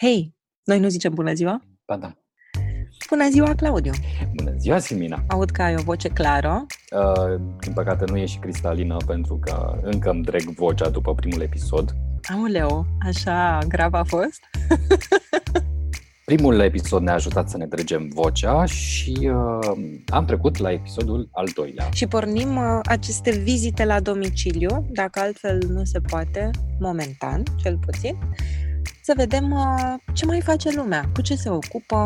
Hei, noi nu zicem bună ziua? Ba da. Bună ziua, Claudiu! Bună ziua, Simina! Aud că ai o voce clară. Uh, din păcate nu e și cristalină pentru că încă îmi dreg vocea după primul episod. Aoleu, așa grav a fost? Primul episod ne-a ajutat să ne dregem vocea și uh, am trecut la episodul al doilea. Și pornim uh, aceste vizite la domiciliu, dacă altfel nu se poate, momentan, cel puțin, să vedem uh, ce mai face lumea, cu ce se ocupă,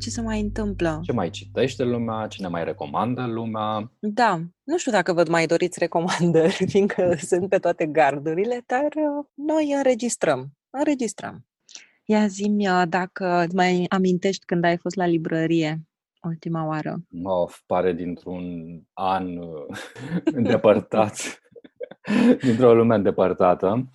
ce se mai întâmplă. Ce mai citește lumea, ce ne mai recomandă lumea. Da, nu știu dacă vă mai doriți recomandări, fiindcă sunt pe toate gardurile, dar uh, noi înregistrăm. Înregistrăm. Ia zi-mi uh, dacă îți mai amintești când ai fost la librărie ultima oară. Of, pare dintr-un an uh, îndepărtat, dintr-o lume îndepărtată.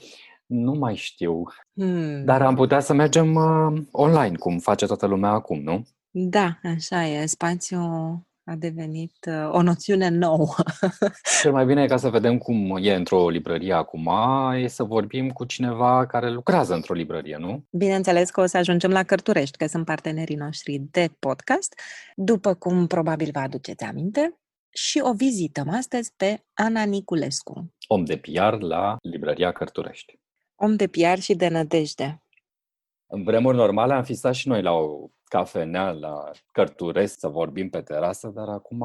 Nu mai știu. Hmm. Dar am putea să mergem uh, online, cum face toată lumea acum, nu? Da, așa e. Spațiul a devenit uh, o noțiune nouă. Cel mai bine ca să vedem cum e într-o librărie acum, e să vorbim cu cineva care lucrează într-o librărie, nu? Bineînțeles că o să ajungem la Cărturești, că sunt partenerii noștri de podcast, după cum probabil vă aduceți aminte, și o vizităm astăzi pe Ana Niculescu. Om de PR la librăria Cărturești. Om de PR și de nădejde. În vremuri normale am fi stat și noi la o cafenea, la Cărturești, să vorbim pe terasă, dar acum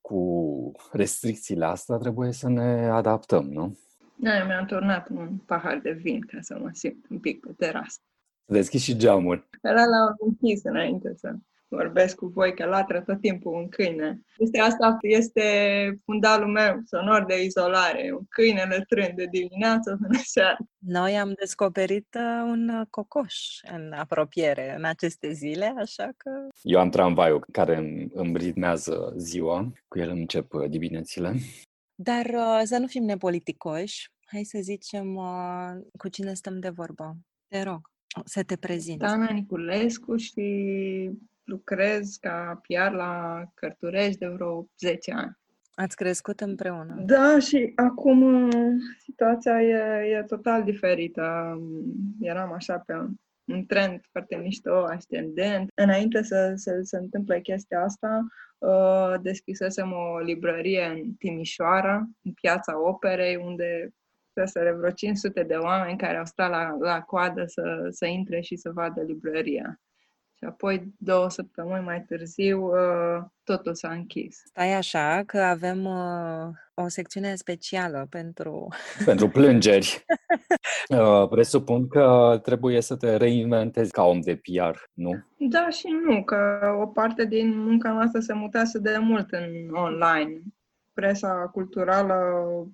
cu restricțiile astea trebuie să ne adaptăm, nu? Da, mi-am turnat un pahar de vin ca să mă simt un pic pe terasă. Deschis și geamul. Era la închis înainte să vorbesc cu voi, că latră tot timpul un câine. Este asta este fundalul meu sonor de izolare, un câine lătrând de dimineață până seara. Noi am descoperit uh, un uh, cocoș în apropiere în aceste zile, așa că... Eu am tramvaiul care îmi ritmează ziua, cu el încep uh, diminețile. Dar să nu fim nepoliticoși, hai să zicem cu cine stăm de vorbă. Te rog, să te prezinți. Dana Niculescu și lucrez ca PR la Cărturești de vreo 10 ani. Ați crescut împreună. Da, și acum uh, situația e, e total diferită. Eram așa pe un trend foarte mișto, ascendent. Înainte să, să se întâmple chestia asta, uh, deschisesem o librărie în Timișoara, în piața Operei, unde să vreo 500 de oameni care au stat la, la coadă să, să intre și să vadă librăria. Și apoi, două săptămâni mai târziu, uh, totul s-a închis. Stai așa că avem uh, o secțiune specială pentru... Pentru plângeri. uh, presupun că trebuie să te reinventezi ca om de PR, nu? Da și nu, că o parte din munca noastră se mutase de mult în online. Presa culturală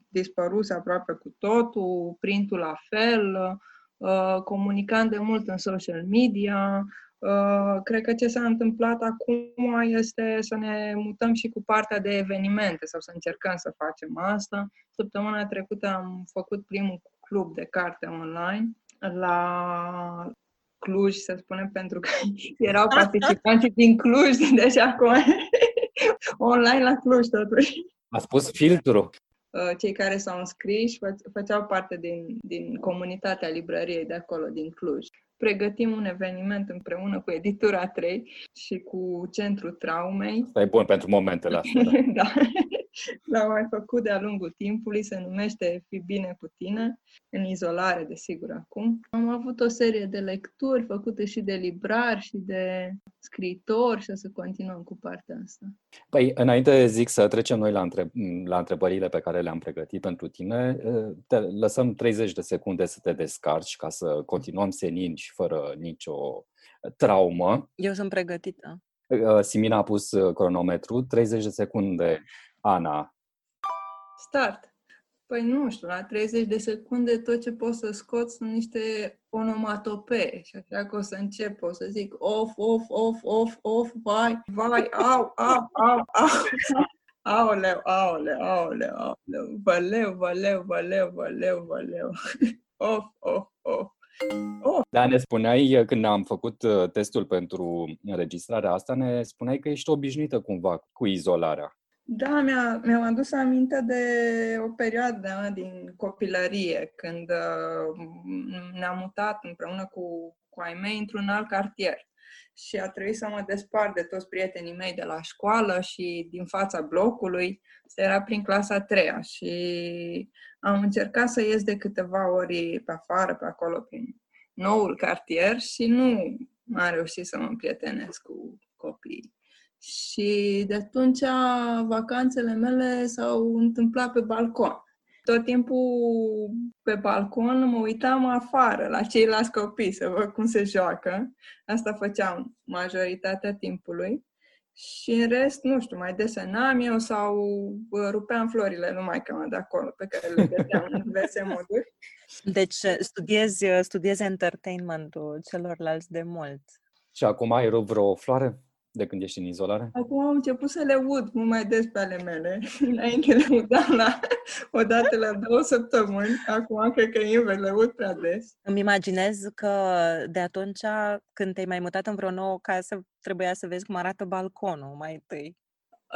dispăruse aproape cu totul, printul la fel, uh, comunicam de mult în social media, Uh, cred că ce s-a întâmplat acum este să ne mutăm și cu partea de evenimente sau să încercăm să facem asta. Săptămâna trecută am făcut primul club de carte online la Cluj, să spunem, pentru că erau participanți din Cluj, deci acum online la Cluj totuși. A spus filtru. Uh, cei care s-au înscris făceau parte din, din comunitatea librăriei de acolo, din Cluj pregătim un eveniment împreună cu Editura 3 și cu Centrul Traumei. Asta e bun pentru momentele astea. Da. da. L-am mai făcut de-a lungul timpului, se numește Fi bine cu tine, în izolare, desigur, acum. Am avut o serie de lecturi făcute și de librari și de scriitori și o să continuăm cu partea asta. Păi, înainte zic să trecem noi la, întreb- la întrebările pe care le-am pregătit pentru tine, te lăsăm 30 de secunde să te descarci ca să continuăm senin și fără nicio traumă. Eu sunt pregătită. Simina a pus cronometru, 30 de secunde Ana. Start. Păi nu știu, la 30 de secunde tot ce pot să scot sunt niște onomatopee și așa că o să încep, o să zic off, off, off, off, off, vai, vai, au, au, au, au. Aoleu, aoleu, aoleu, aoleu, văleu, văleu, văleu, văleu, văleu. Of, of, of. Oh. Da, ne spuneai, când am făcut uh, testul pentru înregistrarea asta, ne spuneai că ești obișnuită cumva cu izolarea. Da, mi-a, mi-am adus aminte de o perioadă din copilărie, când uh, ne-am mutat împreună cu, cu ai mei într-un alt cartier. Și a trebuit să mă despart de toți prietenii mei de la școală și din fața blocului. Era prin clasa a treia și am încercat să ies de câteva ori pe afară, pe acolo, prin noul cartier și nu am reușit să mă împrietenesc cu copiii. Și de atunci vacanțele mele s-au întâmplat pe balcon. Tot timpul pe balcon mă uitam afară la ceilalți copii să văd cum se joacă. Asta făceam majoritatea timpului. Și în rest, nu știu, mai desenam eu sau rupeam florile numai cam de acolo, pe care le vedeam în diverse moduri. Deci studiezi, studiezi entertainmentul celorlalți de mult. Și acum ai rupt vreo floare? De când ești în izolare? Acum am început să le ud mult mai des pe ale mele. Înainte le udam la, o dată la două săptămâni. Acum cred că invers, le ud prea des. Îmi imaginez că de atunci, când te-ai mai mutat în vreo nouă casă, trebuia să vezi cum arată balconul mai întâi.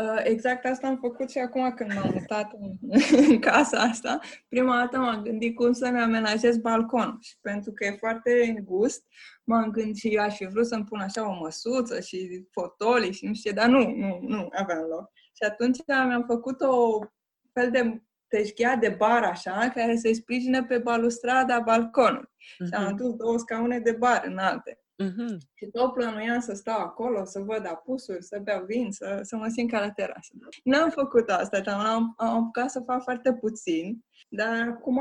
Uh, exact asta am făcut și acum când m-am mutat în, în casa asta. Prima dată m-am gândit cum să-mi amenajez balconul și pentru că e foarte îngust, m-am gândit și eu aș fi vrut să-mi pun așa o măsuță și fotolii și nu știu dar nu, nu, nu aveam loc. Și atunci mi-am făcut o fel de teșghea de bar așa, care se sprijine pe balustrada balconului. Uh-huh. Și am mhm. adus două scaune de bar înalte. Uh-huh. Și tot plănuiam să stau acolo, să văd apusuri, să beau vin, să, să mă simt ca la terasă. N-am făcut asta, am, am apucat să fac foarte puțin, dar acum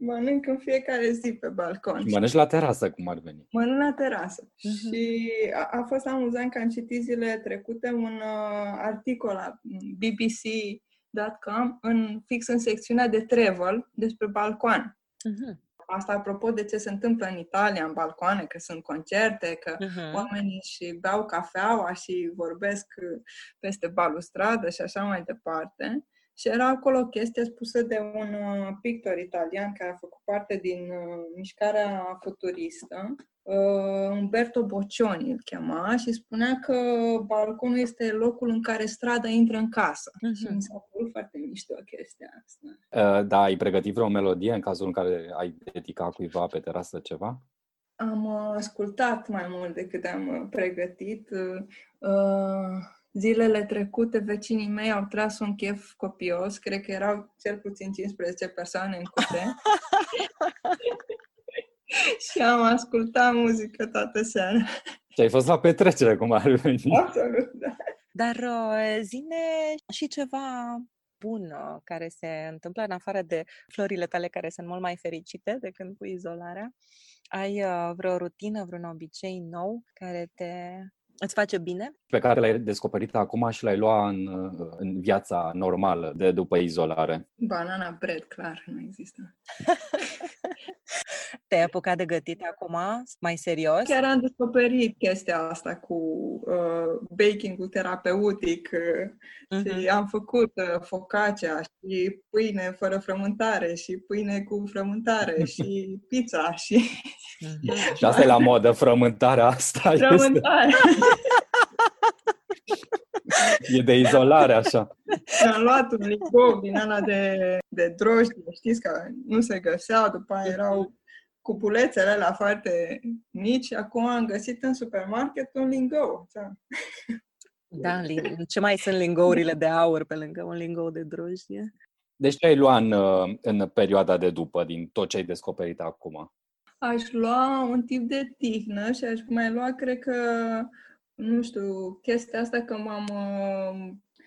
mănânc în fiecare zi pe balcon. Și mănânci la terasă, cum ar veni. Mănânc la terasă. Uh-huh. Și a, a fost amuzant că am citit zilele trecute un uh, articol la bbc.com în, fix în secțiunea de travel despre balcoane. Uh-huh. Asta apropo de ce se întâmplă în Italia, în balcoane, că sunt concerte, că uh-huh. oamenii și beau cafeaua și vorbesc peste balustradă și așa mai departe. Și era acolo o chestie spusă de un uh, pictor italian care a făcut parte din uh, mișcarea futuristă, uh, Umberto Boccioni îl chema și spunea că balconul este locul în care strada intră în casă. Uh-huh. Și mi s-a părut foarte mișto chestia asta. Uh, da, ai pregătit vreo melodie în cazul în care ai dedicat cuiva pe terasă ceva? Am uh, ascultat mai mult decât am uh, pregătit. Uh, Zilele trecute, vecinii mei au tras un chef copios, cred că erau cel puțin 15 persoane în cute. și am ascultat muzică toată seara. Și ai fost la petrecere, cum ar veni. Absolut, da. Dar uh, zine și ceva bun uh, care se întâmplă în afară de florile tale care sunt mult mai fericite de când cu izolarea. Ai uh, vreo rutină, vreun obicei nou care te Îți face bine? Pe care l-ai descoperit acum și l-ai luat în, în viața normală de după izolare. Banana bread, clar, nu există. Te-ai apucat de gătit acum, mai serios? Chiar am descoperit chestia asta cu uh, baking-ul terapeutic uh, uh-huh. și am făcut uh, focaccia și pâine fără frământare și pâine cu frământare și pizza și... Uh-huh. și asta e la modă, frământarea asta Frământare! e de izolare, așa. Am luat un licou din ala de, de drojdie, știți că nu se găseau, după aia erau cupulețele la foarte mici, acum am găsit în supermarket un lingou. Da, da ce mai sunt lingourile de aur pe lângă un lingou de drojdie? Deci ce ai luat în, în perioada de după, din tot ce ai descoperit acum? Aș lua un tip de tihnă și aș mai lua, cred că, nu știu, chestia asta că m-am,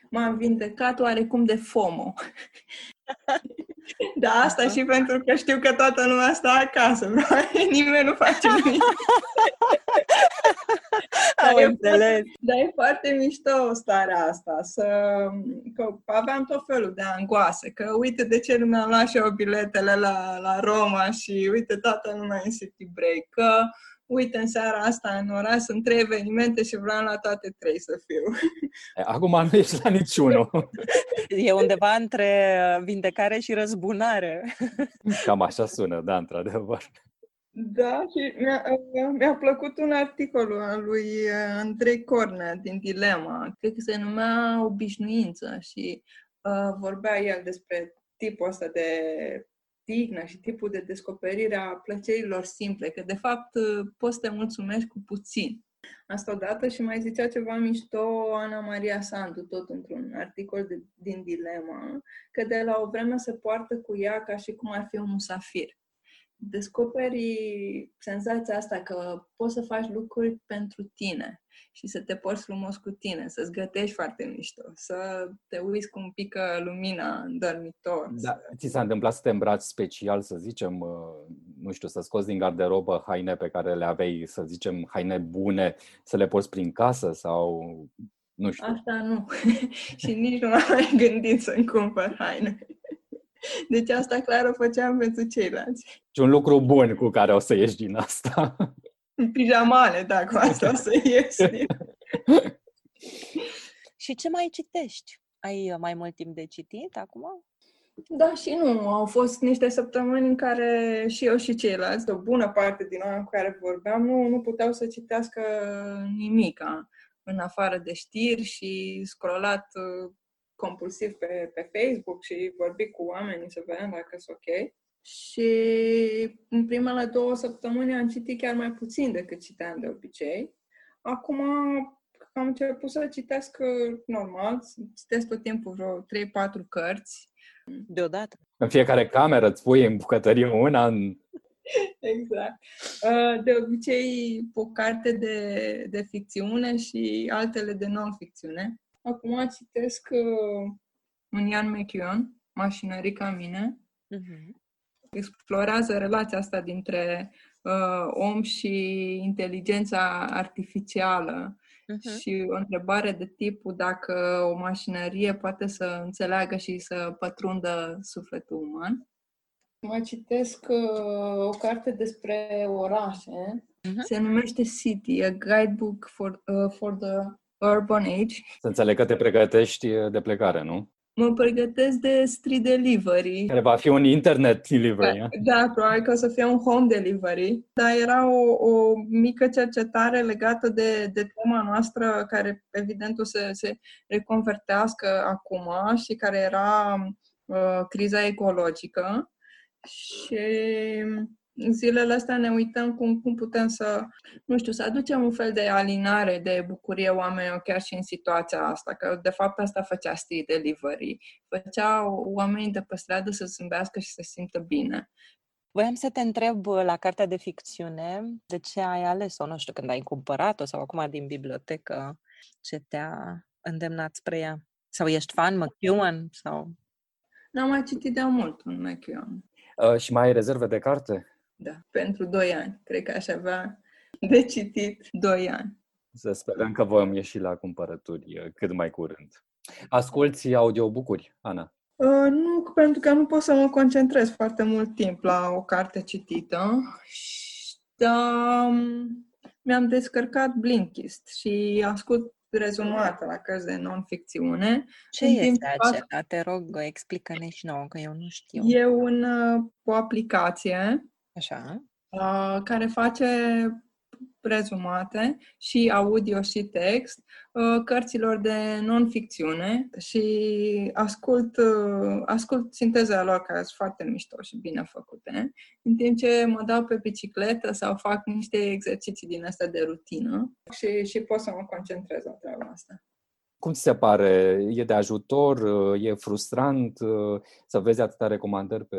m-am vindecat oarecum de FOMO. Da, asta și pentru că știu că toată lumea stă acasă, nimeni nu face nimic. Am înțeles. Dar e foarte mișto starea asta, să, că aveam tot felul de angoase, că uite de ce nu mi-am luat și eu biletele la, la Roma și uite toată lumea în city break, că uite, în seara asta în oraș sunt trei evenimente și vreau la toate trei să fiu. Acum nu ești la niciunul. E undeva între vindecare și răzbunare. Cam așa sună, da, într-adevăr. Da, și mi-a, mi-a plăcut un articol al lui Andrei Cornea din Dilema. Cred că se numea Obișnuință și uh, vorbea el despre tipul ăsta de tignă și tipul de descoperire a plăcerilor simple, că de fapt poți să te mulțumești cu puțin. Asta odată și mai zicea ceva mișto Ana Maria Sandu, tot într-un articol de, din Dilema, că de la o vreme se poartă cu ea ca și cum ar fi un musafir descoperi senzația asta că poți să faci lucruri pentru tine și să te porți frumos cu tine, să-ți gătești foarte mișto, să te uiți cum pică lumina în dormitor. Da. Să... Ți s-a întâmplat să te îmbraci special, să zicem, uh, nu știu, să scoți din garderobă haine pe care le aveai, să zicem, haine bune, să le porți prin casă sau nu știu. Asta nu. și nici nu am mai gândit să-mi cumpăr haine. Deci asta clar o făceam pentru ceilalți. Și un lucru bun cu care o să ieși din asta. Pijamale, da, cu asta o să ieși. și ce mai citești? Ai uh, mai mult timp de citit acum? Da și nu. Au fost niște săptămâni în care și eu și ceilalți, o bună parte din oameni cu care vorbeam, nu, nu puteau să citească nimica în afară de știri și scrollat uh, compulsiv pe, pe Facebook și vorbi cu oamenii să vedem dacă sunt ok. Și în primele două săptămâni am citit chiar mai puțin decât citeam de obicei. Acum am început să citesc normal, citesc tot timpul vreo 3-4 cărți. Deodată. În fiecare cameră îți pui în bucătărie una în... Exact. Uh, de obicei, o carte de, de ficțiune și altele de non-ficțiune. Acum citesc uh, un Ian McEwan, Mașinării ca mine. Uh-huh. Explorează relația asta dintre uh, om și inteligența artificială. Uh-huh. Și o întrebare de tipul dacă o mașinărie poate să înțeleagă și să pătrundă sufletul uman. Mai citesc uh, o carte despre orașe. Uh-huh. Se numește City, a guidebook for, uh, for the Urban Age. Să înțeleg că te pregătești de plecare, nu? Mă pregătesc de street delivery. Care va fi un internet delivery. Da, da probabil că o să fie un home delivery. Dar era o, o mică cercetare legată de, de tema noastră, care evident o să se reconvertească acum și care era uh, criza ecologică. Și zilele astea ne uităm cum, cum putem să, nu știu, să aducem un fel de alinare, de bucurie oamenilor chiar și în situația asta, că de fapt asta făcea street delivery. Făcea oamenii de pe stradă să zâmbească și să se simtă bine. Voiam să te întreb uh, la cartea de ficțiune de ce ai ales-o, nu știu, când ai cumpărat-o sau acum din bibliotecă, ce te-a îndemnat spre ea? Sau ești fan McEwan? Sau... N-am mai citit de mult un McEwan. Uh, și mai ai rezerve de carte? Da, pentru 2 ani. Cred că aș avea de citit 2 ani. Să sperăm că vom ieși la cumpărături uh, cât mai curând. Asculți audiobook-uri, Ana? Uh, nu, pentru că nu pot să mă concentrez foarte mult timp la o carte citită. Dar um, mi-am descărcat Blinkist și ascult rezumată la cărți de non-ficțiune. Ce este acela? Pas... Te rog, explică-ne și nouă, că eu nu știu. E un, uh, o aplicație Așa. Uh, care face rezumate și audio și text uh, cărților de non-ficțiune și ascult, uh, ascult sinteza lor care sunt foarte mișto și bine făcute, în timp ce mă dau pe bicicletă sau fac niște exerciții din astea de rutină și, și pot să mă concentrez la treaba asta. Cum ți se pare? E de ajutor? E frustrant să vezi atâtea recomandări pe,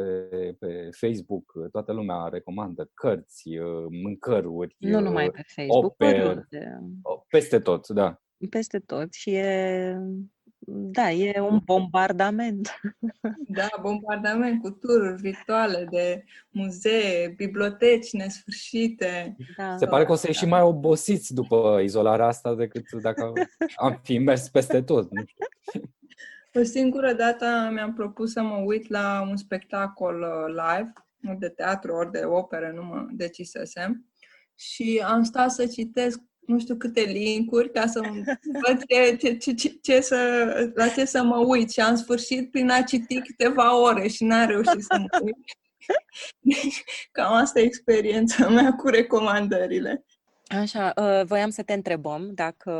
pe Facebook? Toată lumea recomandă cărți, mâncăruri, Nu numai pe Facebook, oper, peste tot, da. Peste tot și e da, e un bombardament. Da, bombardament cu tururi virtuale de muzee, biblioteci nesfârșite. Da, Se pare că o să ieși da. mai obosiți după izolarea asta decât dacă am fi mers peste tot. Nu știu. O singură dată mi-am propus să mă uit la un spectacol uh, live, nu de teatru, ori de operă, nu mă decisesem. Și am stat să citesc nu știu câte linkuri ca să văd ce, ce, ce, ce, ce să, la ce să mă uit și am sfârșit prin a citi câteva ore și n-am reușit să mă uit. Deci, cam asta e experiența mea cu recomandările. Așa, uh, voiam să te întrebăm dacă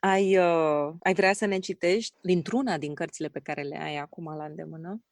ai, uh, ai vrea să ne citești dintr-una din cărțile pe care le ai acum la îndemână?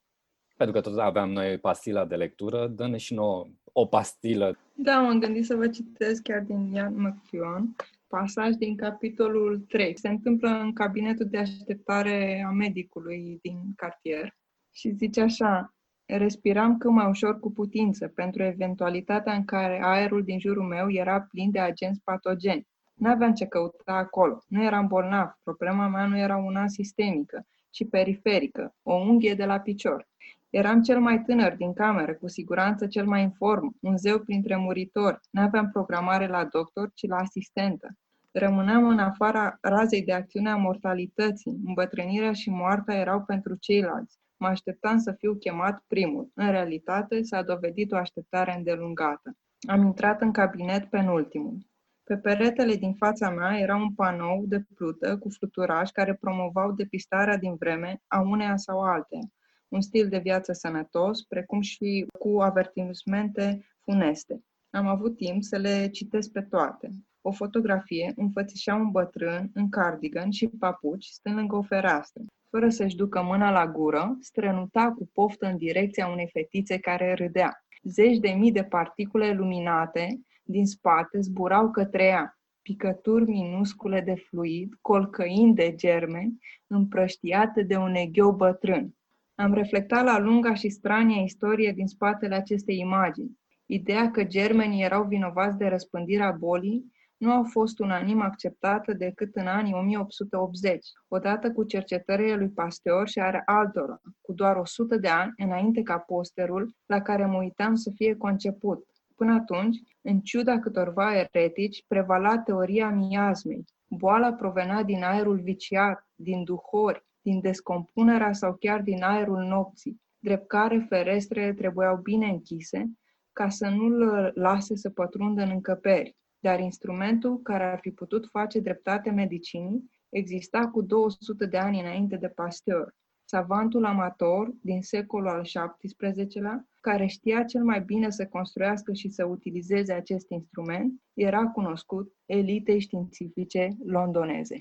Pentru că tot aveam noi pastila de lectură, dă-ne și nouă o pastilă. Da, m-am gândit să vă citesc chiar din Ian McEwan, pasaj din capitolul 3. Se întâmplă în cabinetul de așteptare a medicului din cartier și zice așa, respiram cât mai ușor cu putință pentru eventualitatea în care aerul din jurul meu era plin de agenți patogeni. N-aveam ce căuta acolo. Nu eram bolnav. Problema mea nu era una sistemică, ci periferică, o unghie de la picior. Eram cel mai tânăr din cameră, cu siguranță cel mai inform, un zeu printre muritori. N-aveam programare la doctor, ci la asistentă. Rămâneam în afara razei de acțiune a mortalității. Îmbătrânirea și moartea erau pentru ceilalți. Mă așteptam să fiu chemat primul. În realitate, s-a dovedit o așteptare îndelungată. Am intrat în cabinet penultimul. Pe peretele din fața mea era un panou de plută cu fluturași care promovau depistarea din vreme a uneia sau alteia un stil de viață sănătos, precum și cu avertismente funeste. Am avut timp să le citesc pe toate. O fotografie înfățișa un bătrân în cardigan și papuci stând lângă o fereastră. Fără să-și ducă mâna la gură, strănuta cu poftă în direcția unei fetițe care râdea. Zeci de mii de particule luminate din spate zburau către ea, picături minuscule de fluid, colcăind de germeni, împrăștiate de un eghiou bătrân. Am reflectat la lunga și strania istorie din spatele acestei imagini. Ideea că germenii erau vinovați de răspândirea bolii nu a fost unanim acceptată decât în anii 1880, odată cu cercetările lui Pasteur și are altora, cu doar 100 de ani înainte ca posterul la care mă uitam să fie conceput. Până atunci, în ciuda câtorva eretici, prevala teoria miasmei. Boala provenea din aerul viciat, din duhori, din descompunerea sau chiar din aerul nopții, drept care ferestrele trebuiau bine închise ca să nu-l lase să pătrundă în încăperi. Dar instrumentul care ar fi putut face dreptate medicinii exista cu 200 de ani înainte de Pasteur. Savantul amator din secolul al XVII-lea, care știa cel mai bine să construiască și să utilizeze acest instrument, era cunoscut elitei științifice londoneze.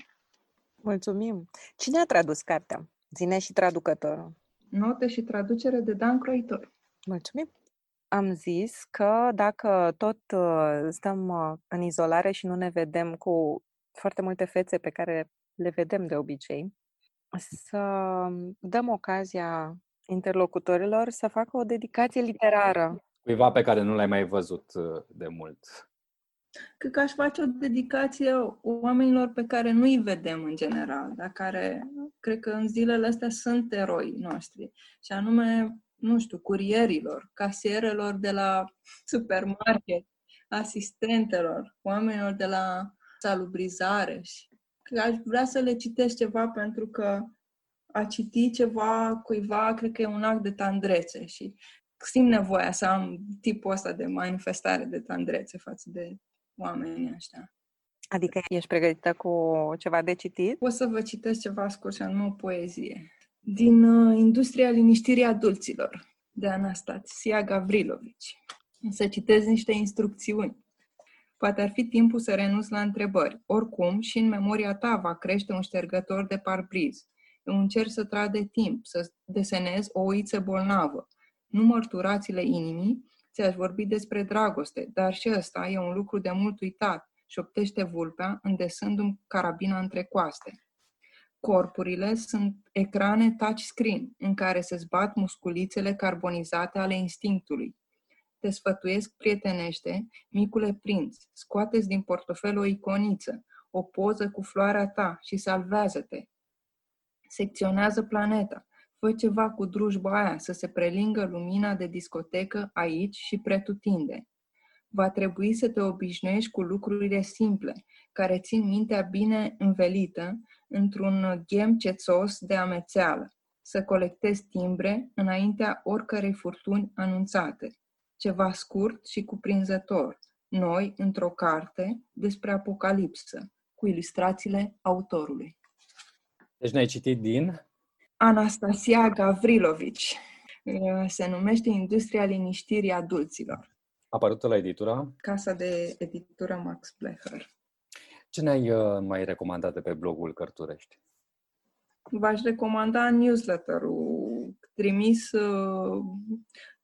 Mulțumim! Cine a tradus cartea? Zine și traducătorul. Note și traducere de Dan Croitor. Mulțumim! Am zis că dacă tot uh, stăm uh, în izolare și nu ne vedem cu foarte multe fețe pe care le vedem de obicei, să dăm ocazia interlocutorilor să facă o dedicație literară. Cuiva pe care nu l-ai mai văzut uh, de mult. Cred că aș face o dedicație oamenilor pe care nu-i vedem în general, dar care cred că în zilele astea sunt eroi noștri. Și anume, nu știu, curierilor, casierelor de la supermarket, asistentelor, oamenilor de la salubrizare. Și aș vrea să le citesc ceva pentru că a citi ceva cuiva, cred că e un act de tandrețe și simt nevoia să am tipul ăsta de manifestare de tandrețe față de oamenii ăștia. Adică ești pregătită cu ceva de citit? O să vă citesc ceva scurt și anume o poezie. Din uh, Industria liniștirii adulților, de Anastasia Gavrilovici. Să citez niște instrucțiuni. Poate ar fi timpul să renunț la întrebări. Oricum, și în memoria ta va crește un ștergător de parbriz. Eu încerc să trag de timp, să desenez o uiță bolnavă. Nu mărturațiile inimii, ți-aș vorbi despre dragoste, dar și ăsta e un lucru de mult uitat, șoptește vulpea, îndesându-mi carabina între coaste. Corpurile sunt ecrane touchscreen în care se zbat musculițele carbonizate ale instinctului. Te sfătuiesc prietenește, micule prinț, scoateți din portofel o iconiță, o poză cu floarea ta și salvează-te. Secționează planeta, Fă ceva cu drujba aia să se prelingă lumina de discotecă aici și pretutinde. Va trebui să te obișnuiești cu lucrurile simple, care țin mintea bine învelită într-un ghem cețos de amețeală, să colectezi timbre înaintea oricărei furtuni anunțate. Ceva scurt și cuprinzător, noi într-o carte despre apocalipsă, cu ilustrațiile autorului. Deci ne-ai citit din Anastasia Gavrilovici. Uh, se numește Industria liniștirii adulților. Apărută la editura? Casa de editură Max Blecher. Ce ne-ai uh, mai recomandat pe blogul Cărturești? v-aș recomanda newsletter-ul trimis uh,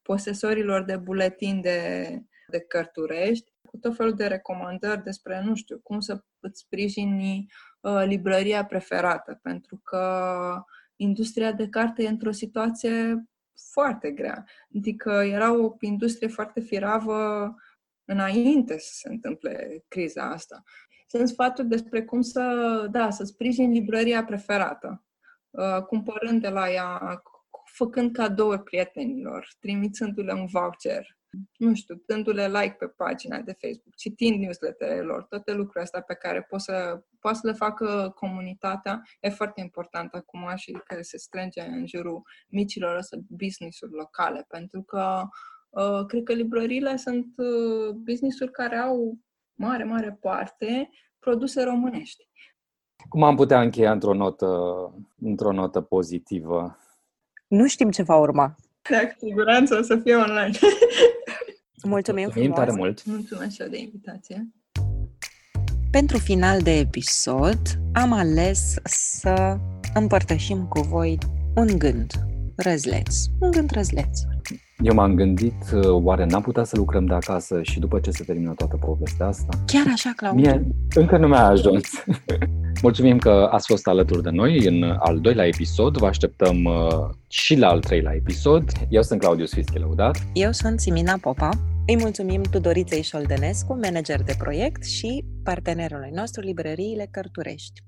posesorilor de buletin de, de cărturești cu tot felul de recomandări despre, nu știu, cum să îți sprijini uh, librăria preferată, pentru că industria de carte e într-o situație foarte grea. Adică era o industrie foarte firavă înainte să se întâmple criza asta. Sunt sfaturi despre cum să, da, să sprijin librăria preferată, uh, cumpărând de la ea, făcând cadouri prietenilor, trimițându-le un voucher, nu știu, dându-le like pe pagina de Facebook, citind newsletterele lor, toate lucrurile astea pe care pot să, pot să le facă comunitatea, e foarte important acum și că se strânge în jurul micilor business-uri locale, pentru că uh, cred că librările sunt uh, business-uri care au mare, mare parte produse românești. Cum am putea încheia într-o notă, într-o notă pozitivă? Nu știm ce va urma. Da, cu siguranță o să fie online. Mulțumim, Mulțumim tare mult. Mulțumesc și de invitație. Pentru final de episod am ales să împărtășim cu voi un gând răzleț. Un gând răzleț. Eu m-am gândit, uh, oare n-am putea să lucrăm de acasă și după ce se termină toată povestea asta? Chiar așa, Claudiu? Mie încă nu mi-a ajuns. Mulțumim că ați fost alături de noi în al doilea episod. Vă așteptăm uh, și la al treilea episod. Eu sunt Claudiu Sfischi Lăudat. Eu sunt Simina Popa. Îi mulțumim Tudoriței Șoldenescu, manager de proiect și partenerului nostru Librăriile Cărturești.